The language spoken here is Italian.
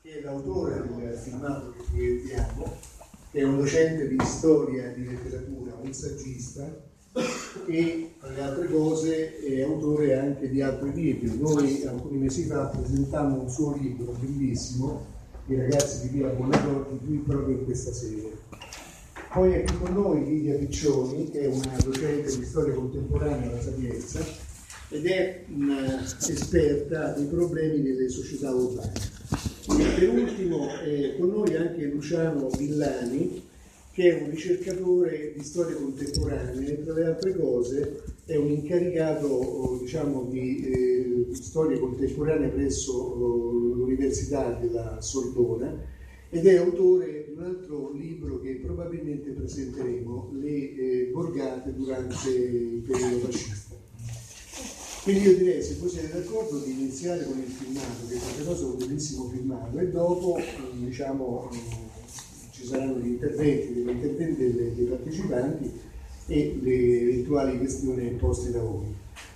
che è l'autore del filmato che proiettiamo, che è un docente di storia e di letteratura, un saggista e tra le altre cose è autore anche di altri libri. Noi alcuni mesi fa presentammo un suo libro bellissimo, I ragazzi di Via Buonarroti, qui proprio in questa sede. Poi è qui con noi Lidia Piccioni, che è una docente di storia contemporanea alla Sapienza ed è un'esperta dei problemi delle società urbane. E per ultimo è con noi anche Luciano Villani, che è un ricercatore di storia contemporanea e tra le altre cose è un incaricato diciamo, di eh, storia contemporanea presso oh, l'Università della Sorbona ed è autore di un altro libro che probabilmente presenteremo, Le eh, Borgate durante il periodo fascista. Quindi io direi, se voi siete d'accordo, di iniziare con il filmato, che è cosa un bellissimo filmato, e dopo diciamo, ci saranno gli interventi, degli interventi dei partecipanti e le eventuali questioni poste da voi.